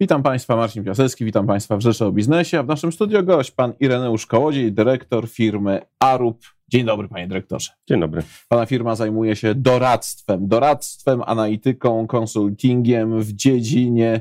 Witam Państwa, Marcin Piasecki, witam Państwa w Rzeczy o Biznesie, a w naszym studio gość pan Ireneusz Kołodziej, dyrektor firmy Arup. Dzień dobry, panie dyrektorze. Dzień dobry. Pana firma zajmuje się doradztwem, doradztwem, analityką, konsultingiem w dziedzinie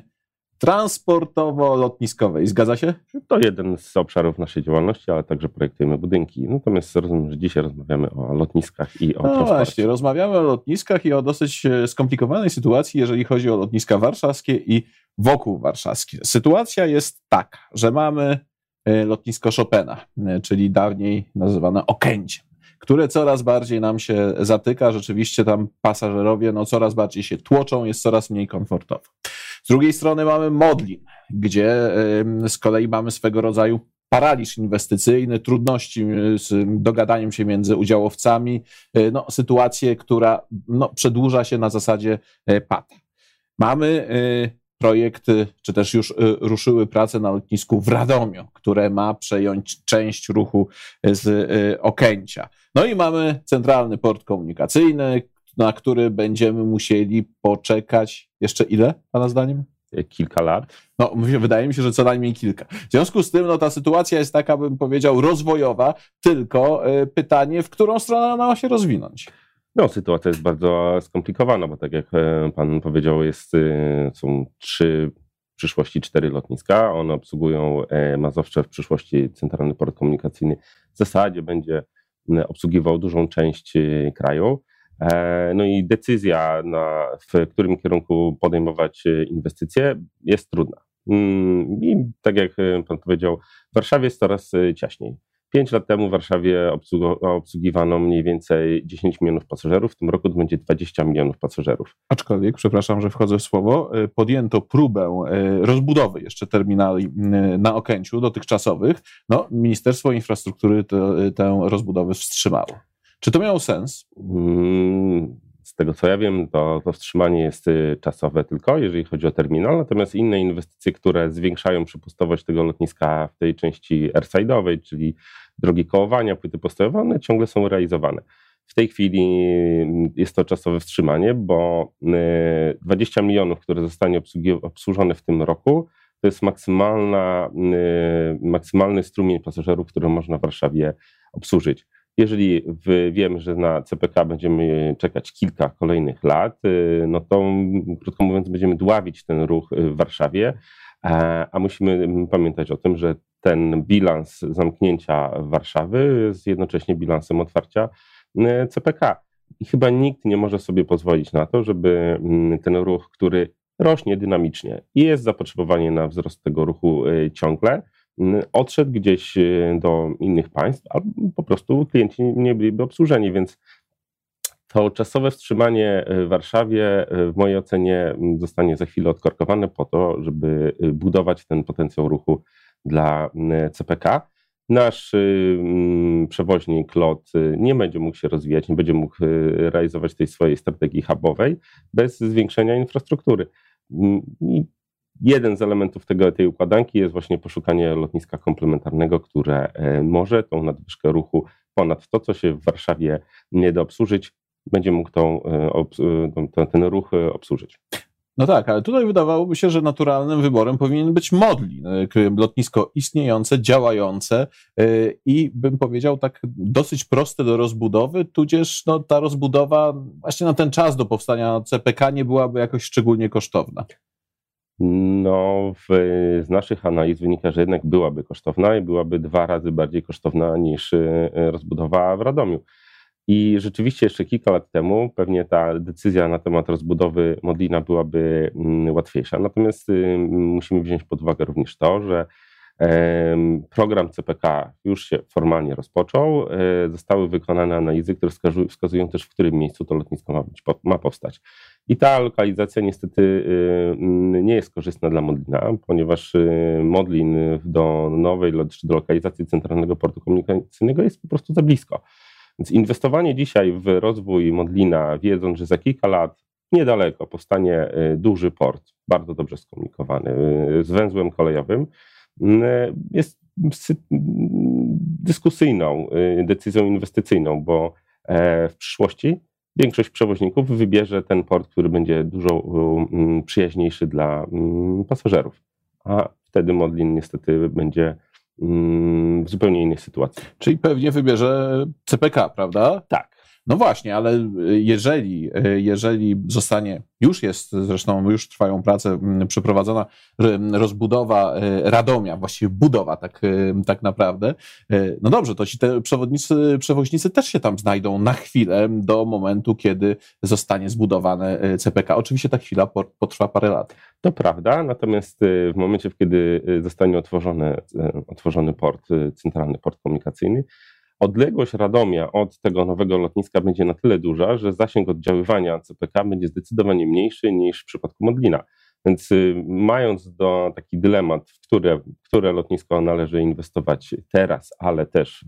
transportowo-lotniskowej. Zgadza się? To jeden z obszarów naszej działalności, ale także projektujemy budynki. Natomiast rozumiem, że dzisiaj rozmawiamy o lotniskach i o No transporcie. właśnie, rozmawiamy o lotniskach i o dosyć e, skomplikowanej sytuacji, jeżeli chodzi o lotniska warszawskie i wokół warszawskie. Sytuacja jest taka, że mamy e, lotnisko Chopina, e, czyli dawniej nazywane Okęciem, które coraz bardziej nam się zatyka. Rzeczywiście tam pasażerowie no, coraz bardziej się tłoczą, jest coraz mniej komfortowo. Z drugiej strony mamy Modlin, gdzie z kolei mamy swego rodzaju paraliż inwestycyjny, trudności y, z dogadaniem się między udziałowcami, no, sytuację, która no, przedłuża się na zasadzie e, pata. Mamy projekty, czy też już y, ruszyły prace na lotnisku w Radomiu, które ma przejąć część ruchu z y, Okęcia. No i mamy centralny port komunikacyjny, na który będziemy musieli poczekać jeszcze ile, Pana zdaniem? Kilka lat. No, wydaje mi się, że co najmniej kilka. W związku z tym, no, ta sytuacja jest taka, bym powiedział, rozwojowa, tylko y, pytanie, w którą stronę ona ma się rozwinąć. No, sytuacja jest bardzo skomplikowana, bo tak jak e, pan powiedział, jest, e, są trzy, w przyszłości cztery lotniska. One obsługują e, Mazowsze, w przyszłości Centralny Port Komunikacyjny w zasadzie będzie obsługiwał dużą część kraju. No i decyzja, na, w którym kierunku podejmować inwestycje, jest trudna. Mm, I tak jak pan powiedział, w Warszawie jest coraz ciaśniej. Pięć lat temu w Warszawie obsługiwano mniej więcej 10 milionów pasażerów, w tym roku to będzie 20 milionów pasażerów. Aczkolwiek, przepraszam, że wchodzę w słowo, y, podjęto próbę y, rozbudowy jeszcze terminali y, na Okęciu dotychczasowych. No, Ministerstwo Infrastruktury y, tę rozbudowę wstrzymało. Czy to miało sens? Mm, Z tego co ja wiem, to, to wstrzymanie jest czasowe tylko, jeżeli chodzi o terminal, natomiast inne inwestycje, które zwiększają przepustowość tego lotniska w tej części airside'owej, czyli drogi kołowania, płyty postojowe, one ciągle są realizowane. W tej chwili mm, jest to czasowe wstrzymanie, bo y, 20 milionów, które zostanie obsłużone w tym roku, to jest maksymalna, y, maksymalny strumień pasażerów, który można w Warszawie obsłużyć. Jeżeli wiemy, że na CPK będziemy czekać kilka kolejnych lat, y, no to krótko mówiąc będziemy dławić ten ruch y, w Warszawie, a musimy pamiętać o tym, że ten bilans zamknięcia Warszawy jest jednocześnie bilansem otwarcia y, CPK. I chyba nikt nie może sobie pozwolić na to, żeby mm, ten ruch, który rośnie dynamicznie i jest zapotrzebowanie na wzrost tego ruchu y, ciągle, mm, odszedł gdzieś y, do innych państw, albo po prostu klienci nie byliby obsłużeni, więc to czasowe wstrzymanie w Warszawie w mojej ocenie mm, zostanie za chwilę odkorkowane po to, żeby budować ten potencjał ruchu dla mm, CPK. Nasz y, mm, przewoźnik LOT y, nie będzie mógł się rozwijać, nie będzie mógł y, realizować tej swojej strategii hubowej bez zwiększenia infrastruktury. Mm, I jeden z elementów tego, tej układanki jest właśnie poszukanie lotniska komplementarnego, które e, może tą nadwyżkę ruchu ponad to, co się w Warszawie nie da obsłużyć, będzie mógł tą, e, e, ten, ruch obsłużyć. No tak, ale tutaj wydawałoby się, że naturalnym wyborem powinien być Modlin, k- lotnisko istniejące, działające y, i bym powiedział tak dosyć proste do rozbudowy, tudzież no, ta rozbudowa właśnie na ten czas do powstania CPK nie byłaby jakoś szczególnie kosztowna. No, w, z naszych analiz wynika, że jednak byłaby kosztowna i byłaby dwa razy bardziej kosztowna niż e, rozbudowa w Radomiu. I rzeczywiście jeszcze kilka lat temu pewnie ta decyzja na temat rozbudowy Modlina byłaby mm, łatwiejsza. Natomiast y, musimy wziąć pod uwagę również to, że program CPK już się formalnie rozpoczął. e, Zostały wykonane analizy, które wskazu- wskazują też, w którym miejscu to lotnisko ma, być, ma powstać. I ta lokalizacja niestety y, mm, nie jest korzystna dla Modlina, ponieważ y, Modlin do nowej do lokalizacji Centralnego Portu Komunikacyjnego jest po prostu za blisko. Więc inwestowanie dzisiaj w rozwój Modlina, wiedząc, że za kilka lat niedaleko powstanie y, duży port, bardzo dobrze skomunikowany, y, z węzłem kolejowym, y, jest sy- dyskusyjną decyzją inwestycyjną, bo e, w przyszłości większość przewoźników wybierze ten port, który będzie dużo przyjaźniejszy dla pasażerów. A wtedy Modlin niestety będzie w zupełnie innej sytuacji. Czyli pewnie wybierze CPK, prawda? Tak. No właśnie, ale y, jeżeli, y, jeżeli zostanie, już jest zresztą, już trwają prace, przeprowadzona rozbudowa y, Radomia, właściwie budowa tak, tak naprawdę, no dobrze, to ci te przewodnicy, przewoźnicy też się tam znajdą na chwilę do momentu, kiedy zostanie zbudowane CPK. Oczywiście ta chwila potrwa parę lat. To prawda, natomiast w momencie, kiedy zostanie otworzony, otworzony port, centralny port komunikacyjny, Odległość Radomia od tego nowego lotniska będzie na tyle duża, że zasięg oddziaływania CPK będzie zdecydowanie mniejszy niż w przypadku Modlina. Więc y, mając do taki dylemat, w które, które lotnisko należy inwestować teraz, ale też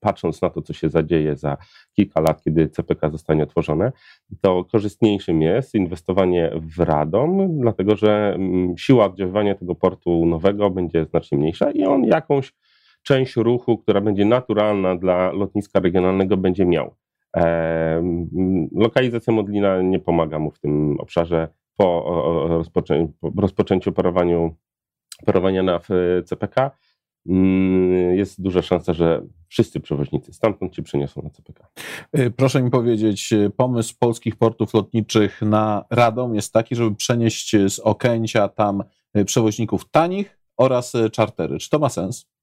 patrząc na to, co się zadzieje za kilka lat, kiedy CPK zostanie otworzone, to korzystniejszym jest inwestowanie w Radom, dlatego że mm, siła oddziaływania tego portu nowego będzie znacznie mniejsza i on jakąś część ruchu, która będzie naturalna dla lotniska regionalnego, będzie miał. Lokalizacja Modlina nie pomaga mu w tym obszarze po rozpoczęciu, po rozpoczęciu parowania na CPK. Mm, jest duża szansa, że wszyscy przewoźnicy stamtąd się przeniosą na CPK. Y, proszę mi powiedzieć, y, pomysł polskich portów lotniczych na Radom jest taki, żeby przenieść z Okęcia tam y, przewoźników tanich oraz czartery. Czy to ma sens?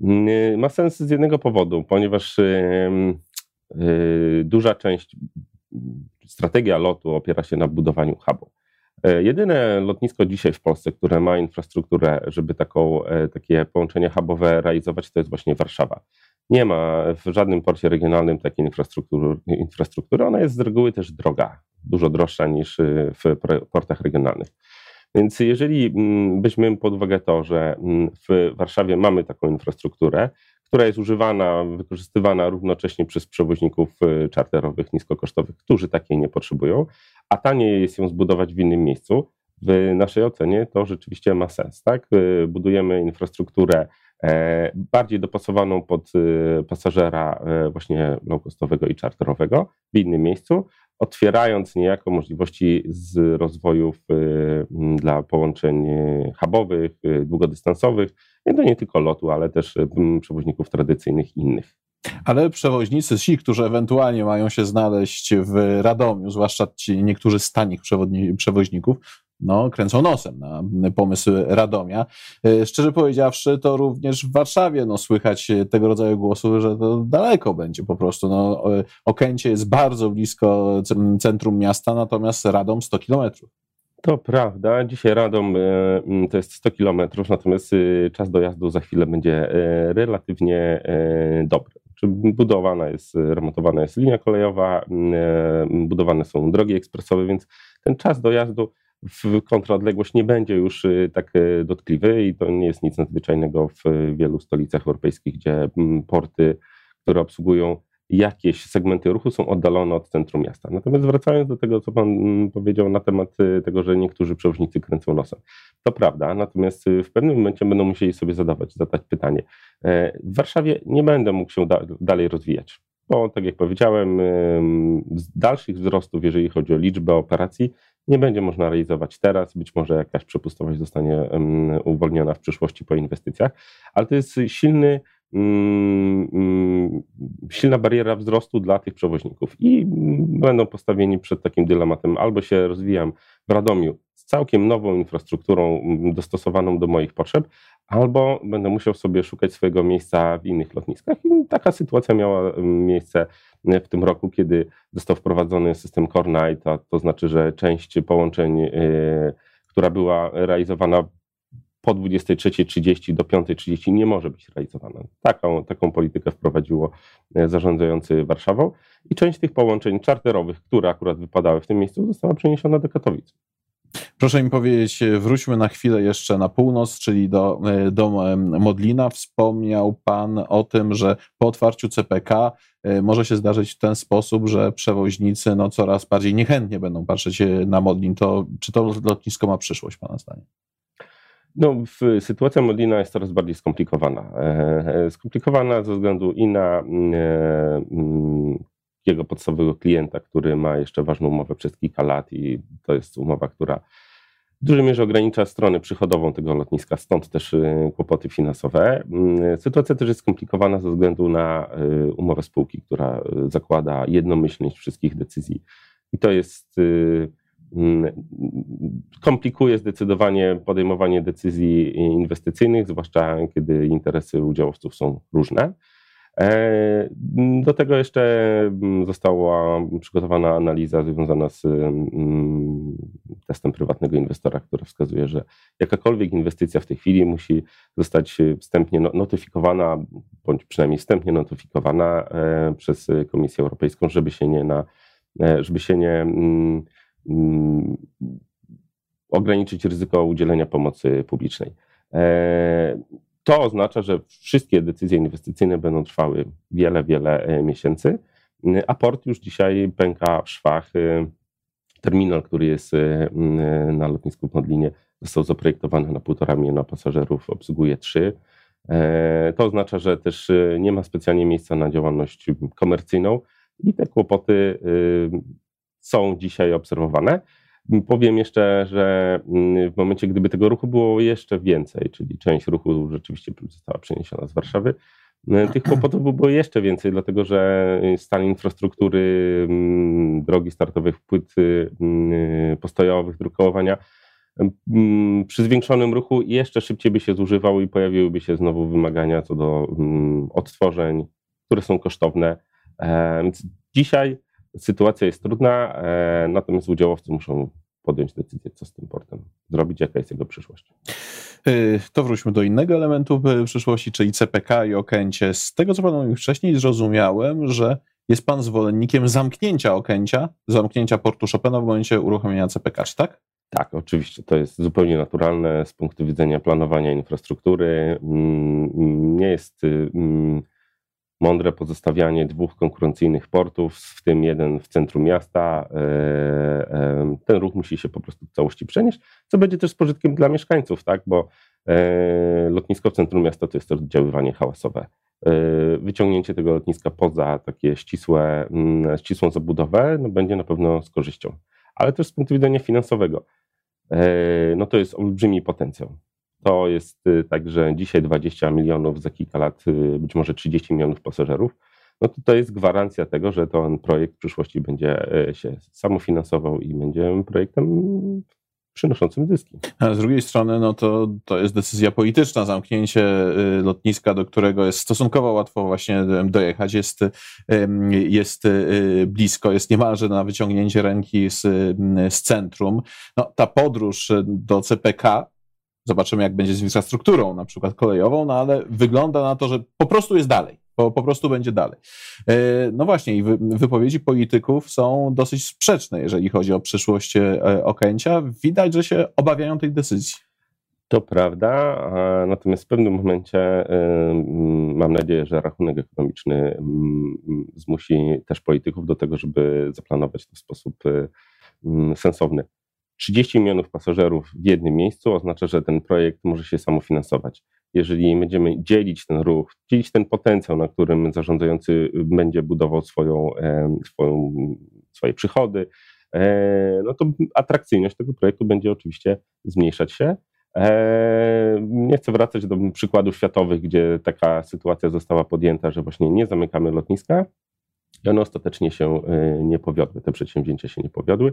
Y, ma sens z jednego powodu, ponieważ y, duża część, strategia lotu opiera się na budowaniu hubu. E, jedyne lotnisko dzisiaj w Polsce, które ma infrastrukturę, żeby taką, e, takie połączenia hubowe realizować, to jest właśnie Warszawa. Nie ma w żadnym porcie regionalnym takiej infrastruktury. infrastruktury. Ona jest z reguły też droga, dużo droższa niż y, w portach regionalnych. Więc jeżeli mm, weźmiemy pod uwagę to, że mm, w Warszawie mamy taką infrastrukturę, która jest używana, wykorzystywana równocześnie przez przewoźników y, czarterowych, niskokosztowych, którzy takiej nie potrzebują, a taniej jest ją zbudować w innym miejscu, w naszej ocenie to rzeczywiście ma sens. Tak? Y, budujemy infrastrukturę e, bardziej dopasowaną pod y, pasażera e, właśnie low-costowego i czarterowego w innym miejscu, otwierając niejako możliwości z rozwojów y, dla połączeń hubowych, długodystansowych, i to nie tylko lotu, ale też przewoźników tradycyjnych innych. Ale przewoźnicy, ci, którzy ewentualnie mają się znaleźć w Radomiu, zwłaszcza ci niektórzy z tanich przewoźników, no, kręcą nosem na pomysł Radomia. E, szczerze powiedziawszy, to również w Warszawie no, słychać tego rodzaju głosy, że to daleko będzie po prostu. No, Okęcie jest bardzo blisko centrum miasta, natomiast Radom 100 kilometrów. To prawda. Dzisiaj Radom e, to jest 100 kilometrów, natomiast czas dojazdu za chwilę będzie e, relatywnie dobry. Budowana jest, remontowana jest linia kolejowa, budowane są drogi ekspresowe, więc ten czas dojazdu w kontraodległość nie będzie już y, tak y, dotkliwy i to nie jest nic nadzwyczajnego w wielu stolicach europejskich, gdzie mm, porty, które obsługują jakieś segmenty ruchu są oddalone od centrum miasta. Natomiast wracając do tego, co Pan mm, powiedział na temat y, tego, że niektórzy przewoźnicy kręcą nosem. To prawda, natomiast w pewnym momencie będą musieli sobie zadawać, zadać pytanie. E, w Warszawie nie będę mógł się da dalej rozwijać, bo tak jak powiedziałem, z dalszych wzrostów, jeżeli chodzi o liczbę operacji, nie będzie można realizować teraz. Być może jakaś przepustowość zostanie uwolniona w przyszłości po inwestycjach, ale to jest silny, mm, mm, silna bariera wzrostu dla tych przewoźników i będą postawieni przed takim dylematem: albo się rozwijam w Radomiu z całkiem nową infrastrukturą dostosowaną do moich potrzeb, albo będę musiał sobie szukać swojego miejsca w innych lotniskach. I taka sytuacja miała miejsce w tym roku, kiedy został wprowadzony system Core Night, a to znaczy, że część połączeń, y, która była realizowana po 23.30 do 5.30 nie może być realizowana. Taką, taką politykę wprowadziło y, zarządzający Warszawą i część tych połączeń czarterowych, które akurat wypadały w tym miejscu, została przeniesiona do Katowic. Proszę mi powiedzieć, wróćmy na chwilę jeszcze na północ, czyli do, e, do Modlina. Wspomniał Pan o tym, że po otwarciu CPK e, może się zdarzyć w ten sposób, że przewoźnicy no, coraz bardziej niechętnie będą patrzeć e, na Modlin. To, czy to lotnisko ma przyszłość, Pana zdaniem? No, sytuacja Modlina jest coraz bardziej skomplikowana. Skomplikowana ze względu i na takiego podstawowego klienta, który ma jeszcze ważną umowę przez kilka lat i to jest umowa, która w dużej mierze ogranicza stronę przychodową tego lotniska, stąd też y, kłopoty finansowe. Mm, sytuacja też jest skomplikowana ze względu na y, umowę spółki, która y, zakłada jednomyślność wszystkich decyzji. I to jest mm, komplikuje zdecydowanie podejmowanie decyzji inwestycyjnych, zwłaszcza kiedy interesy udziałowców są różne. E, do tego jeszcze mm, została przygotowana analiza związana z mm, testem prywatnego inwestora, która wskazuje, że jakakolwiek inwestycja w tej chwili musi zostać wstępnie no, notyfikowana, bądź przynajmniej wstępnie notyfikowana e, przez Komisję Europejską, żeby się nie, na, e, żeby się nie mm, ograniczyć ryzyko udzielenia pomocy publicznej. To oznacza, że wszystkie decyzje inwestycyjne będą trwały wiele, wiele e, miesięcy, a port już dzisiaj pęka w szwach. E, terminal, który jest e, na lotnisku w Modlinie, został zaprojektowany na półtora miliona pasażerów, obsługuje trzy. To oznacza, że też nie ma specjalnie miejsca na działalność komercyjną i te kłopoty są dzisiaj obserwowane. Powiem jeszcze, że mm, w momencie, gdyby tego ruchu było jeszcze więcej, czyli część ruchu rzeczywiście została przeniesiona z Warszawy, mm, tych kłopotów by było jeszcze więcej, dlatego że stan infrastruktury, mm, drogi startowych, płyt postojowych, drukowania przy zwiększonym ruchu jeszcze szybciej by się zużywał i pojawiłyby się znowu wymagania co do odtworzeń, które są kosztowne. E, więc dzisiaj sytuacja jest trudna, e, natomiast udziałowcy muszą podjąć decyzję, co z tym portem zrobić, jaka jest jego przyszłość. E, to wróćmy do innego elementu przyszłości, czyli CPK i Okęcie. Z tego, co pan mówił wcześniej, zrozumiałem, że jest pan zwolennikiem zamknięcia Okęcia, zamknięcia portu Chopina w momencie uruchomienia CPK, czy tak? Tak, oczywiście. To jest zupełnie naturalne z punktu widzenia planowania infrastruktury. Mm, nie jest mm, mądre pozostawianie dwóch konkurencyjnych portów, w tym jeden w centrum miasta. E, e, ten ruch musi się po prostu w całości przenieść, co będzie też z pożytkiem dla mieszkańców, tak? bo e, lotnisko w centrum miasta to jest oddziaływanie hałasowe. Wyciągnięcie tego lotniska poza takie ścisłe, mm, ścisłą zabudowę no będzie na pewno z korzyścią. Ale też z punktu widzenia finansowego, no to jest olbrzymi potencjał. To jest y, tak, że dzisiaj 20 milionów, za kilka lat y, być może 30 milionów pasażerów. No to, to jest gwarancja tego, że ten projekt w przyszłości będzie y, się samofinansował i będzie projektem przynoszącym zyski. A z drugiej strony, no to, to jest decyzja polityczna. Zamknięcie lotniska, do którego jest stosunkowo łatwo właśnie dojechać, jest, jest blisko, jest niemalże na wyciągnięcie ręki z, z centrum. No, ta podróż do CPK Zobaczymy, jak będzie z infrastrukturą, na przykład kolejową, no ale wygląda na to, że po prostu jest dalej. Po, po prostu będzie dalej. E, no właśnie, i wypowiedzi polityków są dosyć sprzeczne, jeżeli chodzi o przyszłość e, Okęcia. Widać, że się obawiają tej decyzji. To prawda, natomiast w pewnym momencie mam nadzieję, że rachunek ekonomiczny zmusi też polityków do tego, żeby zaplanować to w sposób sensowny. 30 milionów pasażerów w jednym miejscu oznacza, że ten projekt może się samofinansować. Jeżeli będziemy dzielić ten ruch, dzielić ten potencjał, na którym zarządzający będzie budował swoją, swoją, swoje przychody, e, no to atrakcyjność tego projektu będzie oczywiście zmniejszać się. E, nie chcę wracać do przykładów światowych, gdzie taka sytuacja została podjęta, że właśnie nie zamykamy lotniska i one ostatecznie się e, nie powiodły, te przedsięwzięcia się nie powiodły.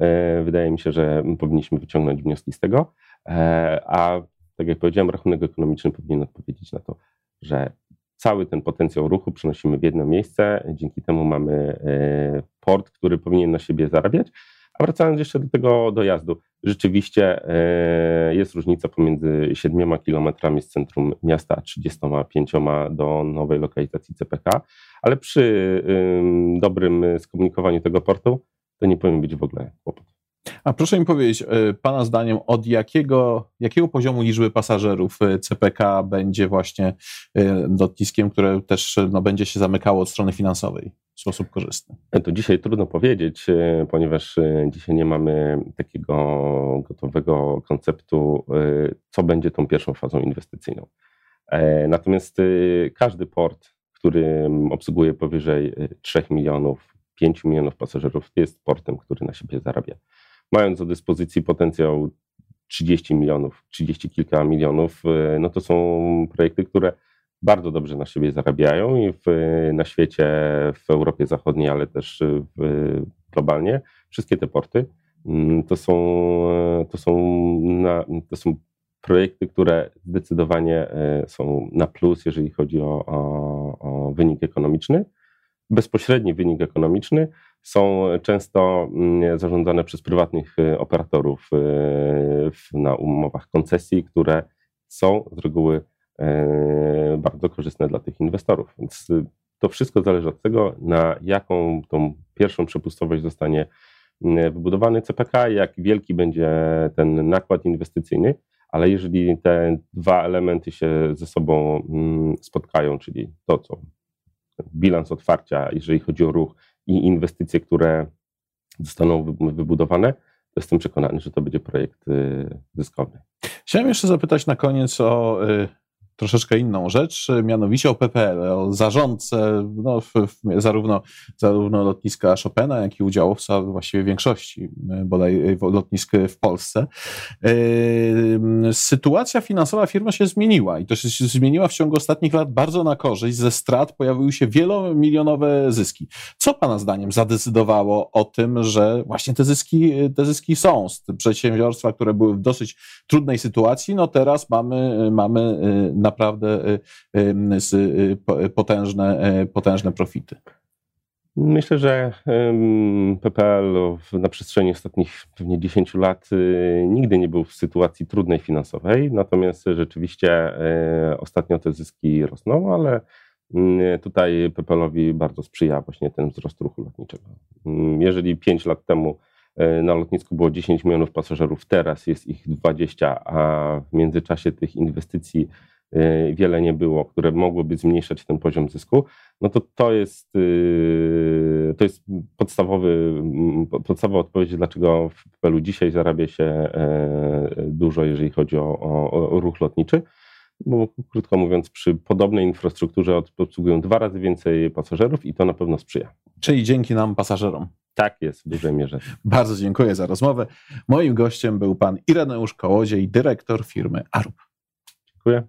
E, wydaje mi się, że powinniśmy wyciągnąć wnioski z tego, e, a tak jak powiedziałem, rachunek ekonomiczny powinien odpowiedzieć na to, że cały ten potencjał ruchu przenosimy w jedno miejsce, dzięki temu mamy e, port, który powinien na siebie zarabiać. A wracając jeszcze do tego dojazdu, rzeczywiście jest różnica pomiędzy 7 kilometrami z centrum miasta, a 35 do nowej lokalizacji CPK, ale przy dobrym skomunikowaniu tego portu to nie powinien być w ogóle kłopot. A proszę mi powiedzieć, e, Pana zdaniem, od jakiego, jakiego poziomu liczby pasażerów e, CPK będzie właśnie e, lotniskiem, które też no, będzie się zamykało od strony finansowej w sposób korzystny? To dzisiaj trudno powiedzieć, ponieważ dzisiaj nie mamy takiego gotowego konceptu, co będzie tą pierwszą fazą inwestycyjną. Natomiast każdy port który obsługuje powyżej 3 milionów, 5 milionów pasażerów, jest portem, który na siebie zarabia. Mając do dyspozycji potencjał 30 milionów, 30 kilka milionów, no to są projekty, które bardzo dobrze na siebie zarabiają i w, na świecie, w Europie Zachodniej, ale też w, globalnie. Wszystkie te porty mm, to są, to są, na, to są projekty, które zdecydowanie są na plus, jeżeli chodzi o, o, o wynik ekonomiczny. Bezpośredni wynik ekonomiczny są często mm, zarządzane przez prywatnych e, operatorów e, na umowach koncesji, które są z reguły bardzo korzystne dla tych inwestorów. Więc to wszystko zależy od tego, na jaką tą pierwszą przepustowość zostanie wybudowany CPK, jak wielki będzie ten nakład inwestycyjny, ale jeżeli te dwa elementy się ze sobą mm, spotkają, czyli to, co bilans otwarcia, jeżeli chodzi o ruch i inwestycje, które zostaną wybudowane, to jestem przekonany, że to będzie projekt y, zyskowny. Chciałem jeszcze zapytać na koniec o y, troszeczkę inną rzecz, mianowicie o PPL, o zarządcę no, w, w, zarówno, zarówno lotniska Chopina, jak i udziałowca właściwie większości e, bodaj e, lotnisk w Polsce. Sytuacja finansowa firmy się zmieniła i to się zmieniła w ciągu ostatnich lat bardzo na korzyść. Ze strat pojawiły się wielomilionowe zyski. Co Pana zdaniem zadecydowało o tym, że właśnie te zyski, te zyski są przedsiębiorstwa, które były w dosyć trudnej sytuacji, no teraz mamy, mamy na naprawdę y, y, potężne, y, potężne profity. Myślę, że PPL na przestrzeni ostatnich pewnie 10 lat nigdy nie był w sytuacji trudnej finansowej, natomiast rzeczywiście ostatnio te zyski rosną, ale tutaj PPL-owi bardzo sprzyja właśnie ten wzrost ruchu lotniczego. Jeżeli 5 lat temu na lotnisku było 10 milionów pasażerów, teraz jest ich 20, a w międzyczasie tych inwestycji wiele nie było, które mogłyby zmniejszać ten poziom zysku, no to to jest, y, to jest podstawowy, podstawowa odpowiedź, dlaczego w PPL-u dzisiaj zarabia się e, dużo, jeżeli chodzi o, o, o ruch lotniczy. Bo krótko mówiąc, przy podobnej infrastrukturze obsługują dwa razy więcej pasażerów i to na pewno sprzyja. Czyli dzięki nam pasażerom. Tak jest, w dużej mierze. Bardzo dziękuję za rozmowę. Moim gościem był pan Ireneusz Kołodziej, dyrektor firmy Arup. Dziękuję.